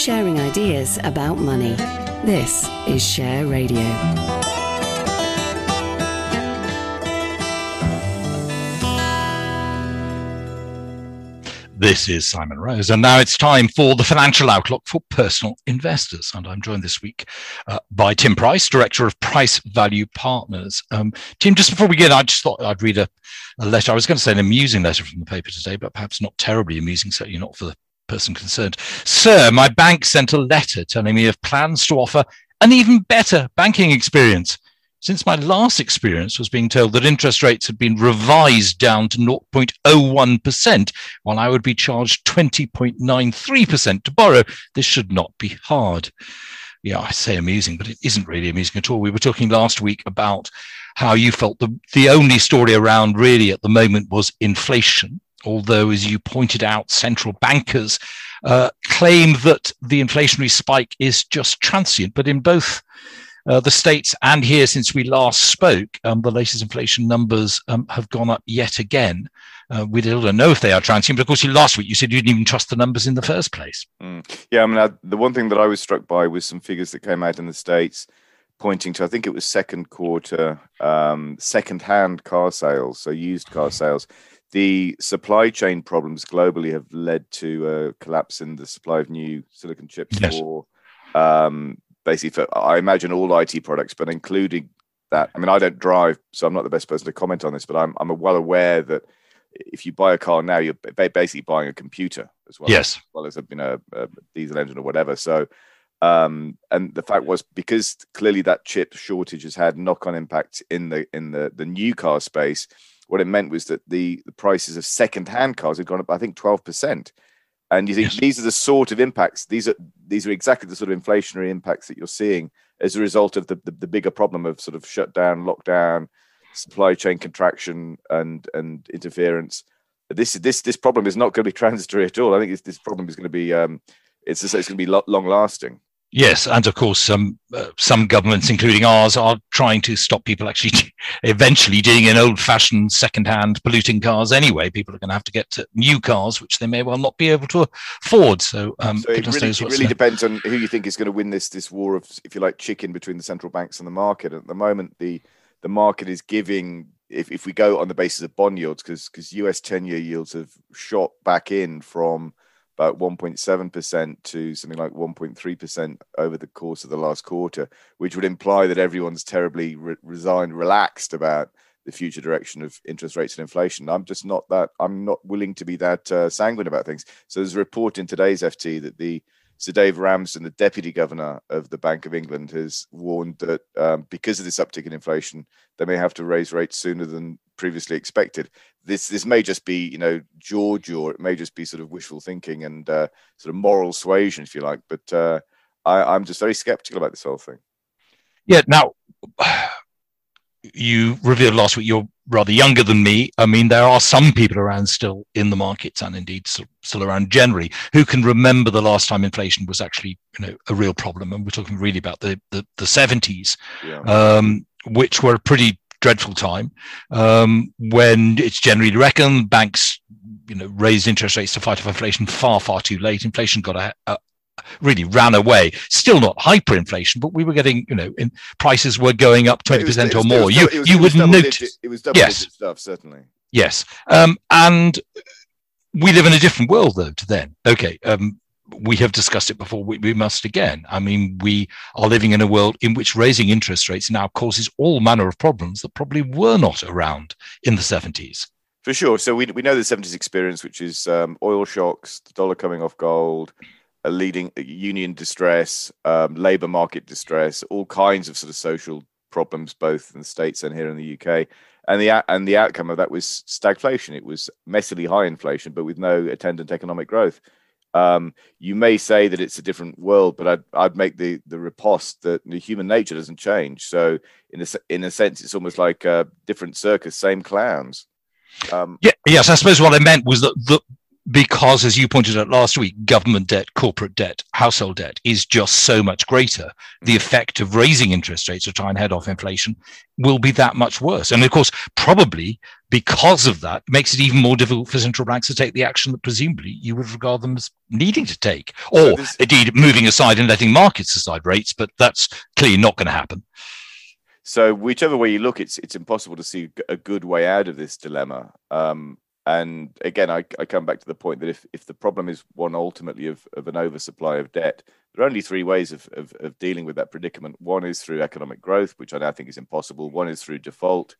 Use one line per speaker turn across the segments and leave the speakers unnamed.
sharing ideas about money. This is Share Radio.
This is Simon Rose, and now it's time for the financial outlook for personal investors. And I'm joined this week uh, by Tim Price, Director of Price Value Partners. Um, Tim, just before we get, I just thought I'd read a, a letter. I was going to say an amusing letter from the paper today, but perhaps not terribly amusing, certainly not for the person concerned. Sir, my bank sent a letter telling me of plans to offer an even better banking experience since my last experience was being told that interest rates had been revised down to 0.01%, while I would be charged 20.93% to borrow, this should not be hard. Yeah, I say amusing, but it isn't really amusing at all. We were talking last week about how you felt the, the only story around really at the moment was inflation. Although, as you pointed out, central bankers uh, claim that the inflationary spike is just transient. But in both uh, the states and here since we last spoke, um, the latest inflation numbers um, have gone up yet again. Uh, we don't know if they are transient, but of course, last week you said you didn't even trust the numbers in the first place.
Mm. Yeah, I mean, I, the one thing that I was struck by was some figures that came out in the states pointing to, I think it was second quarter, um, second-hand car sales, so used car sales. The supply chain problems globally have led to a collapse in the supply of new silicon chips yes. for um, basically for I imagine all IT products, but including that. I mean, I don't drive, so I'm not the best person to comment on this, but I'm I'm well aware that if you buy a car now, you're basically buying a computer as well.
Yes,
as well as a, you know, a diesel engine or whatever. So, um, and the fact was because clearly that chip shortage has had knock-on impact in the in the the new car space. What it meant was that the the prices of second-hand cars had gone up, I think, twelve percent. And you think yes. these are the sort of impacts. These are these are exactly the sort of inflationary impacts that you're seeing as a result of the, the, the bigger problem of sort of shutdown, lockdown, supply chain contraction, and and interference. This this this problem is not going to be transitory at all. I think this problem is going to be um, it's it's going to be long lasting.
Yes, and of course, some uh, some governments, including ours, are trying to stop people actually eventually doing in old-fashioned, second-hand, polluting cars. Anyway, people are going to have to get to new cars, which they may well not be able to afford. So, um,
so it really, it really depends on who you think is going to win this this war of, if you like, chicken between the central banks and the market. At the moment, the the market is giving. If, if we go on the basis of bond yields, because because US ten-year yields have shot back in from about 1.7% to something like 1.3% over the course of the last quarter, which would imply that everyone's terribly re- resigned, relaxed about the future direction of interest rates and inflation. I'm just not that, I'm not willing to be that uh, sanguine about things. So there's a report in today's FT that the Sir Dave Ramsden, the deputy governor of the Bank of England, has warned that um, because of this uptick in inflation, they may have to raise rates sooner than previously expected. This this may just be you know George, or it may just be sort of wishful thinking and uh, sort of moral suasion, if you like. But uh, I, I'm just very skeptical about this whole thing.
Yeah. Now you revealed last week you're rather younger than me. I mean, there are some people around still in the markets and indeed still around generally who can remember the last time inflation was actually, you know, a real problem. And we're talking really about the the, the 70s, yeah. um, which were a pretty dreadful time um, when it's generally reckoned banks, you know, raised interest rates to fight off inflation far, far too late. Inflation got a, a really ran away. Still not hyperinflation, but we were getting, you know, in prices were going up twenty percent or more. you you would notice
it was double yes. stuff certainly.
Yes, um, and we live in a different world though to then. Okay, um, we have discussed it before. We, we, must again. I mean, we are living in a world in which raising interest rates now causes all manner of problems that probably were not around in the seventies.
For sure. So we we know the seventies experience, which is um, oil shocks, the dollar coming off gold leading union distress, um, labour market distress, all kinds of sort of social problems, both in the states and here in the UK. And the and the outcome of that was stagflation. It was messily high inflation, but with no attendant economic growth. Um, you may say that it's a different world, but I'd, I'd make the the riposte that the human nature doesn't change. So in a in a sense, it's almost like a different circus, same clowns.
Um, yeah, yes, I suppose what I meant was that the because, as you pointed out last week, government debt, corporate debt, household debt is just so much greater. The effect of raising interest rates to try and head off inflation will be that much worse. And of course, probably because of that, makes it even more difficult for central banks to take the action that presumably you would regard them as needing to take, or so indeed moving aside and letting markets decide rates. But that's clearly not going to happen.
So whichever way you look, it's it's impossible to see a good way out of this dilemma. Um, and again, I, I come back to the point that if, if the problem is one ultimately of, of an oversupply of debt, there are only three ways of, of, of dealing with that predicament. One is through economic growth, which I now think is impossible. One is through default,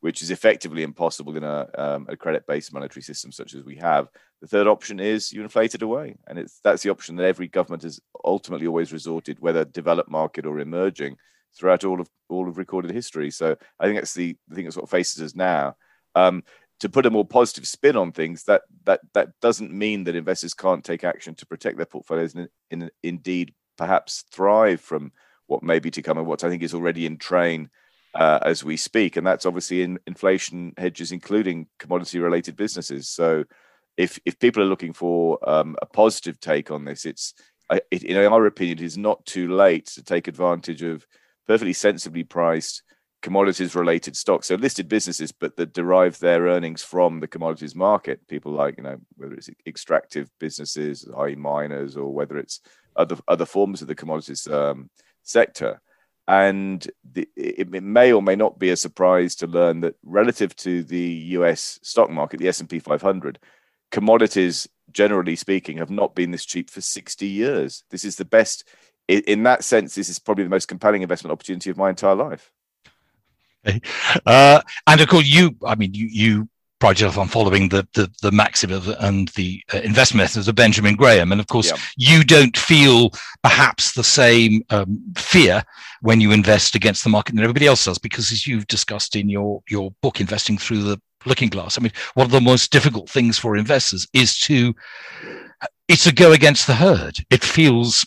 which is effectively impossible in a, um, a credit-based monetary system such as we have. The third option is you inflate it away, and it's that's the option that every government has ultimately always resorted, whether developed market or emerging, throughout all of all of recorded history. So I think that's the, the thing that's what faces us now. Um, to put a more positive spin on things, that that that doesn't mean that investors can't take action to protect their portfolios and in, indeed perhaps thrive from what may be to come and what I think is already in train uh, as we speak, and that's obviously in inflation hedges, including commodity-related businesses. So, if if people are looking for um, a positive take on this, it's it, in our opinion, it is not too late to take advantage of perfectly sensibly priced commodities related stocks. So listed businesses, but that derive their earnings from the commodities market. People like, you know, whether it's extractive businesses, i.e. miners, or whether it's other other forms of the commodities um, sector. And the, it, it, may or may not be a surprise to learn that relative to the US stock market, the S&P 500, commodities, generally speaking, have not been this cheap for 60 years. This is the best in that sense, this is probably the most compelling investment opportunity of my entire life.
Okay. Uh, and of course, you, I mean, you, you pride yourself on following the, the, the maxim of, and the uh, investment methods of Benjamin Graham. And of course, yeah. you don't feel perhaps the same um, fear when you invest against the market than everybody else does, because as you've discussed in your, your book, Investing Through the Looking Glass, I mean, one of the most difficult things for investors is to, it's to go against the herd. It feels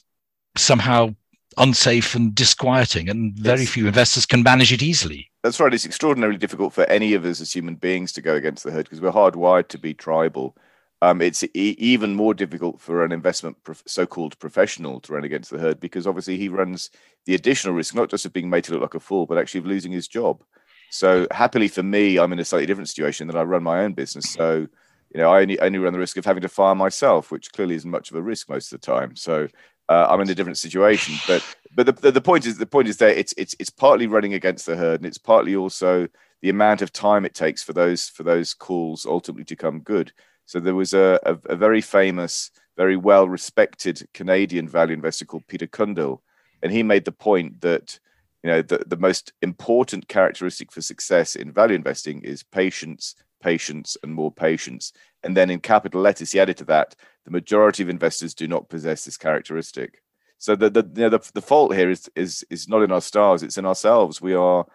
somehow unsafe and disquieting, and very yes. few investors can manage it easily.
That's right. It's extraordinarily difficult for any of us as human beings to go against the herd because we're hardwired to be tribal. Um, it's e- even more difficult for an investment prof- so-called professional to run against the herd because obviously he runs the additional risk not just of being made to look like a fool, but actually of losing his job. So happily for me, I'm in a slightly different situation that I run my own business. So you know, I only only run the risk of having to fire myself, which clearly isn't much of a risk most of the time. So uh, I'm in a different situation. But but the, the, the, point is the point is that it's it's it's partly running against the herd, and it's partly also the amount of time it takes for those for those calls ultimately to come good. So there was a, a, a very famous, very well respected Canadian value investor called Peter Cundill, and he made the point that you know the, the most important characteristic for success in value investing is patience patience, and more patience. And then in capital letters, he added to that, the majority of investors do not possess this characteristic. So the the you know, the, the fault here is is is not in our stars; it's in ourselves. We are,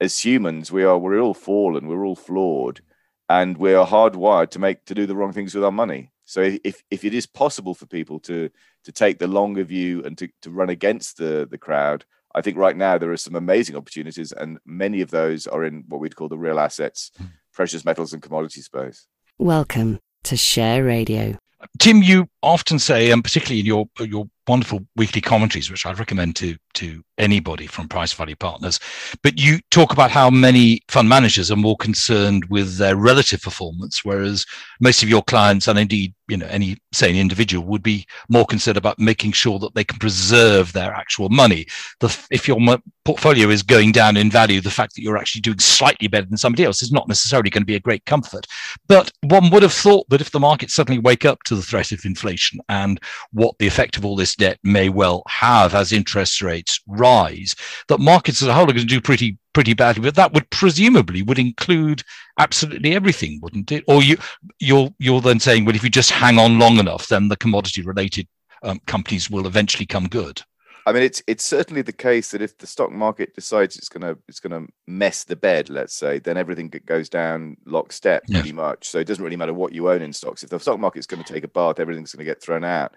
as humans, we are we're all fallen, we're all flawed, and we are hardwired to make to do the wrong things with our money. So if if it is possible for people to to take the longer view and to, to run against the the crowd, I think right now there are some amazing opportunities, and many of those are in what we'd call the real assets hmm. Precious metals and commodity space.
Welcome to Share Radio.
Tim, you often say, and particularly in your your wonderful weekly commentaries, which I'd recommend to to anybody from Price Value Partners, but you talk about how many fund managers are more concerned with their relative performance, whereas most of your clients, and indeed, you know, any an individual, would be more concerned about making sure that they can preserve their actual money. The, if your portfolio is going down in value, the fact that you're actually doing slightly better than somebody else is not necessarily going to be a great comfort. But one would have thought that if the markets suddenly wake up to the threat of inflation and what the effect of all this debt may well have as interest rates rise, that markets as a whole are going to do pretty pretty badly. But that would presumably would include absolutely everything, wouldn't it? Or you you're you're then saying, well, if you just hang on long enough, then the commodity related um, companies will eventually come good.
I mean, it's it's certainly the case that if the stock market decides it's gonna it's gonna mess the bed, let's say, then everything goes down lockstep pretty much. So it doesn't really matter what you own in stocks. If the stock market's going to take a bath, everything's going to get thrown out.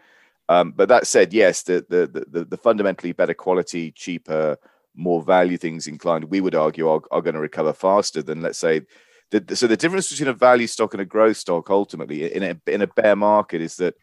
Um, but that said, yes, the, the, the the fundamentally better quality, cheaper, more value things inclined, we would argue are, are going to recover faster than let's say. The, so the difference between a value stock and a growth stock, ultimately, in a in a bear market, is that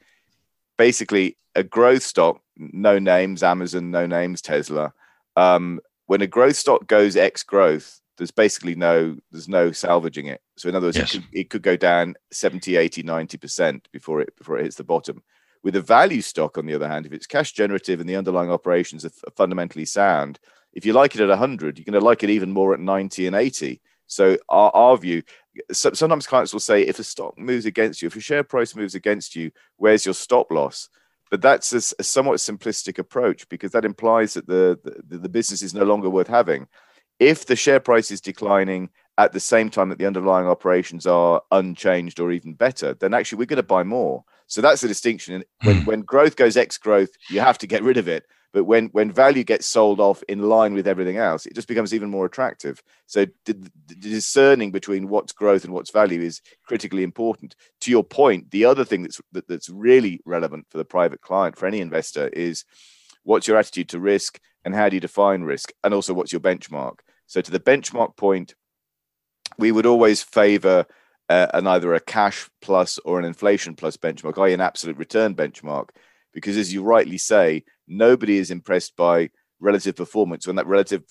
basically a growth stock, no names, Amazon, no names, Tesla. Um, when a growth stock goes ex-growth, there's basically no there's no salvaging it. So in other words,
Yes.
it, could, it could go down 70, 80, 90% before it before it hits the bottom. With a value stock, on the other hand, if it's cash generative and the underlying operations are, fundamentally sound, if you like it at 100, you're going to like it even more at 90 and 80. So our, our view, so, sometimes clients will say, if a stock moves against you, if your share price moves against you, where's your stop loss? But that's a somewhat simplistic approach because that implies that the, the the business is no longer worth having. If the share price is declining at the same time that the underlying operations are unchanged or even better, then actually we're going to buy more. So that's the distinction. And when,
Hmm.
when growth goes ex-growth, you have to get rid of it. But when when value gets sold off in line with everything else, it just becomes even more attractive. So d- d- discerning between what's growth and what's value is critically important. To your point, the other thing that's that, that's really relevant for the private client, for any investor, is what's your attitude to risk and how do you define risk, and also what's your benchmark. So to the benchmark point, we would always favor uh, an either a cash plus or an inflation plus benchmark, i.e., an absolute return benchmark, because as you rightly say, nobody is impressed by relative performance when that relative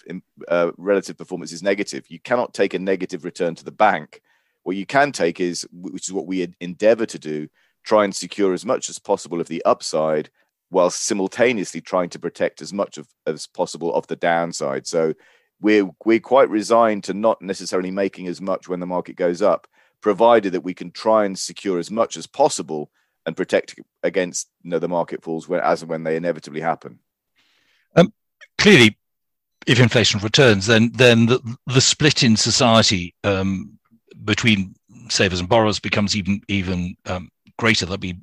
uh, relative performance is negative. You cannot take a negative return to the bank. What you can take is, which is what we endeavor to do, try and secure as much as possible of the upside while simultaneously trying to protect as much of as possible of the downside. So we're we're quite resigned to not necessarily making as much when the market goes up, provided that we can try and secure as much as possible and protect against you know the market falls when as and when they inevitably happen.
Um, clearly, if inflation returns, then then the, the split in society um, between savers and borrowers becomes even even um, greater. There'll be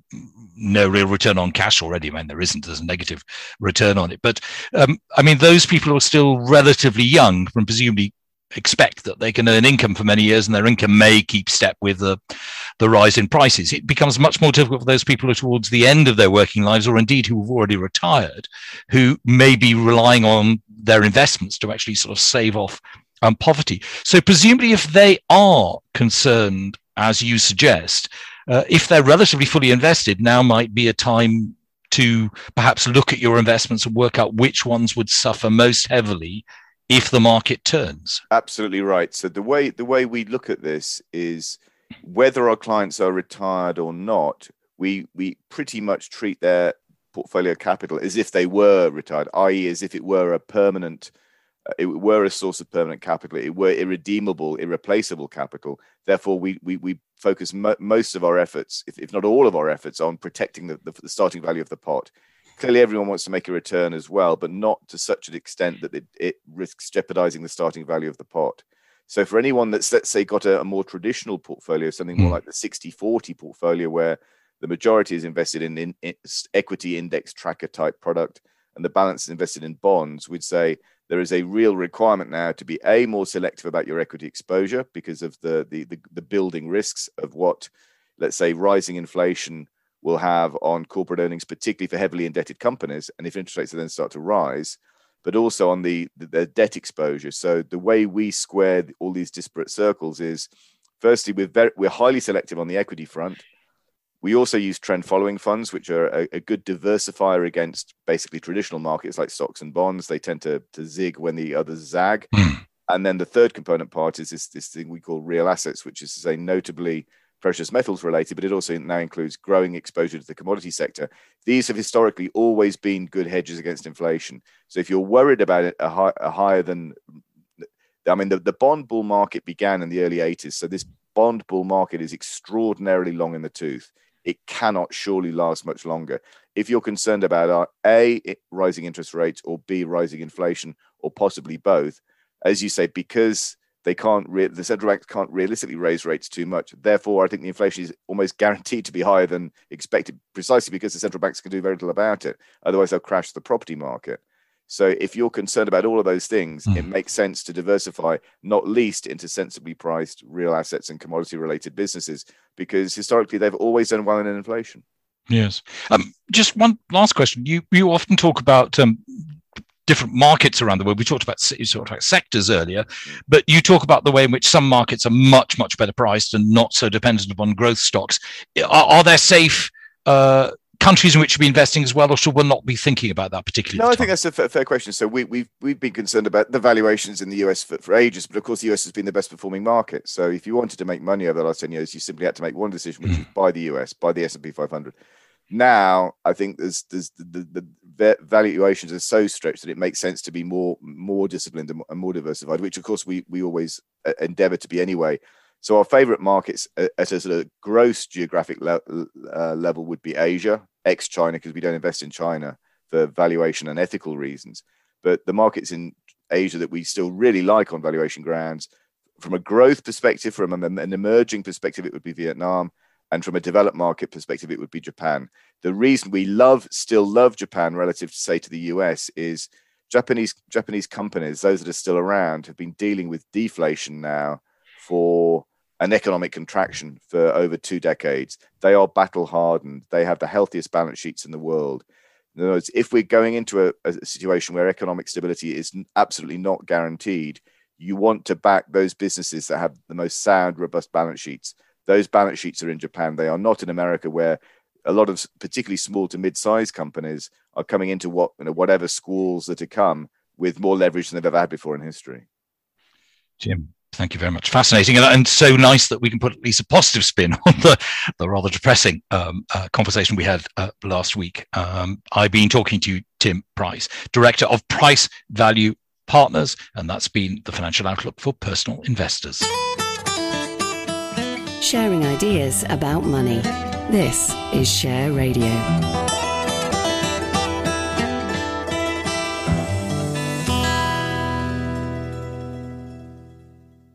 no real return on cash already. I mean, there isn't. There's a negative return on it. But um, I mean, those people are still relatively young and presumably expect that they can earn income for many years and their income may keep step with the, the rise in prices. It becomes much more difficult for those people who are towards the end of their working lives or indeed who have already retired, who may be relying on their investments to actually sort of save off um, poverty. So presumably if they are concerned, as you suggest, uh, if they're relatively fully invested, now might be a time to perhaps look at your investments and work out which ones would suffer most heavily if the market turns.
Absolutely right. So the way the way we look at this is whether our clients are retired or not, we we pretty much treat their portfolio capital as if they were retired, i.e., as if it were a permanent it were a source of permanent capital, it were irredeemable, irreplaceable capital. Therefore, we we, we focus mo- most of our efforts, if, if not all of our efforts, on protecting the, the, the starting value of the pot. Clearly, everyone wants to make a return as well, but not to such an extent that it, it risks jeopardizing the starting value of the pot. So, for anyone that's, let's say, got a, a more traditional portfolio, something more
Mm.
like the 60 40 portfolio, where the majority is invested in, in, in equity index tracker type product and the balance invested in bonds, we'd say there is a real requirement now to be a more selective about your equity exposure because of the the, the, the building risks of what, let's say, rising inflation will have on corporate earnings, particularly for heavily indebted companies, and if interest rates then start to rise, but also on the, the, the debt exposure. So the way we square all these disparate circles is, firstly, we're very, we're highly selective on the equity front. We also use trend following funds, which are a, a, good diversifier against basically traditional markets like stocks and bonds. They tend to, to zig when the others zag.
Mm.
And then the third component part is this, this thing we call real assets, which is to say notably precious metals related, but it also now includes growing exposure to the commodity sector. These have historically always been good hedges against inflation. So if you're worried about it, a, high, a higher than, I mean, the, the bond bull market began in the early 80s. So this bond bull market is extraordinarily long in the tooth. It cannot surely last much longer. If you're concerned about uh, A, rising interest rates, or B, rising inflation, or possibly both, as you say, because they can't re- the central banks can't realistically raise rates too much. Therefore, I think the inflation is almost guaranteed to be higher than expected, precisely because the central banks can do very little about it. Otherwise, they'll crash the property market. So, if you're concerned about all of those things, mm. it makes sense to diversify, not least into sensibly priced real assets and commodity related businesses, because historically they've always done well in inflation.
Yes. Um, just one last question. You you often talk about um, different markets around the world. We talked about you talked about sectors earlier, but you talk about the way in which some markets are much much better priced and not so dependent upon growth stocks. Are, are there safe uh, countries in which we're investing as well, or should we not be thinking about that particularly?
No, I think that's a fair, fair question. So we, we've we've been concerned about the valuations in the US for, for, ages, but of course the US has been the best performing market. So if you wanted to make money over the last ten years, you simply had to make one decision, which mm. is buy the US, buy the S and P 500. Now I think there's there's the, the, the valuations are so stretched that it makes sense to be more more disciplined and more diversified, which of course we we always uh, endeavour to be anyway. So our favorite markets at a sort of gross geographic le- uh, level would be Asia, ex China, because we don't invest in China for valuation and ethical reasons. But the markets in Asia that we still really like on valuation grounds, from a growth perspective, from an emerging perspective, it would be Vietnam. And from a developed market perspective, it would be Japan. The reason we love, still love Japan relative to say to the US is Japanese Japanese companies, those that are still around, have been dealing with deflation now for an economic contraction for over two decades. They are battle hardened. They have the healthiest balance sheets in the world. In other words, if we're going into a, a situation where economic stability is absolutely not guaranteed, you want to back those businesses that have the most sound, robust balance sheets. Those balance sheets are in Japan. They are not in America, where a lot of particularly small to mid-sized companies are coming into what you know, whatever schools that are to come with more leverage than they've ever had before in history.
Jim, Thank you very much. Fascinating and, and, so nice that we can put at least a positive spin on the, the rather depressing um, uh, conversation we had uh, last week. Um, I've been talking to Tim Price, Director of Price Value Partners, and that's been the financial outlook for personal investors.
Sharing ideas about money. This is Share Radio.